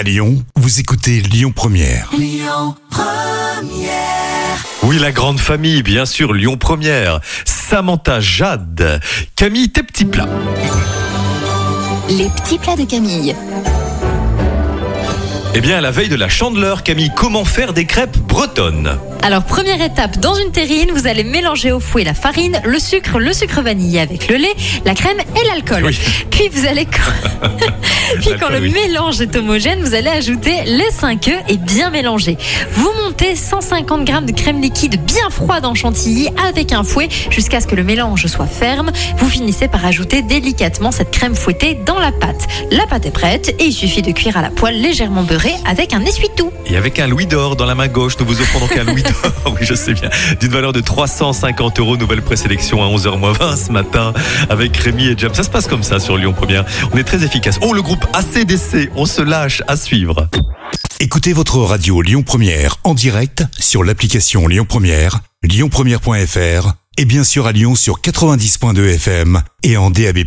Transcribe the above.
À Lyon, vous écoutez Lyon Première. Oui, la grande famille, bien sûr, Lyon Première. Samantha, Jade, Camille, tes petits plats. Les petits plats de Camille. Eh bien, à la veille de la chandeleur, Camille, comment faire des crêpes bretonnes Alors, première étape, dans une terrine, vous allez mélanger au fouet la farine, le sucre, le sucre vanillé avec le lait, la crème et l'alcool. Oui. Puis vous allez Puis quand le oui. mélange est homogène, vous allez ajouter les 5 œufs et bien mélanger. Vous montez 150 g de crème liquide bien froide en chantilly avec un fouet jusqu'à ce que le mélange soit ferme. Vous finissez par ajouter délicatement cette crème fouettée dans la pâte. La pâte est prête et il suffit de cuire à la poêle légèrement beurré avec un essuie-tout. Et avec un louis d'or dans la main gauche, nous vous offrons donc un louis d'or, oui je sais bien, d'une valeur de 350 euros, nouvelle présélection à 11h20 ce matin avec Rémi et Jam. Ça se passe comme ça sur Lyon Première. On est très efficace. Oh, le groupe ACDC, on se lâche à suivre. Écoutez votre radio Lyon Première en direct sur l'application Lyon Première, lyonpremière.fr et bien sûr à Lyon sur 90.2 FM et en DAB+.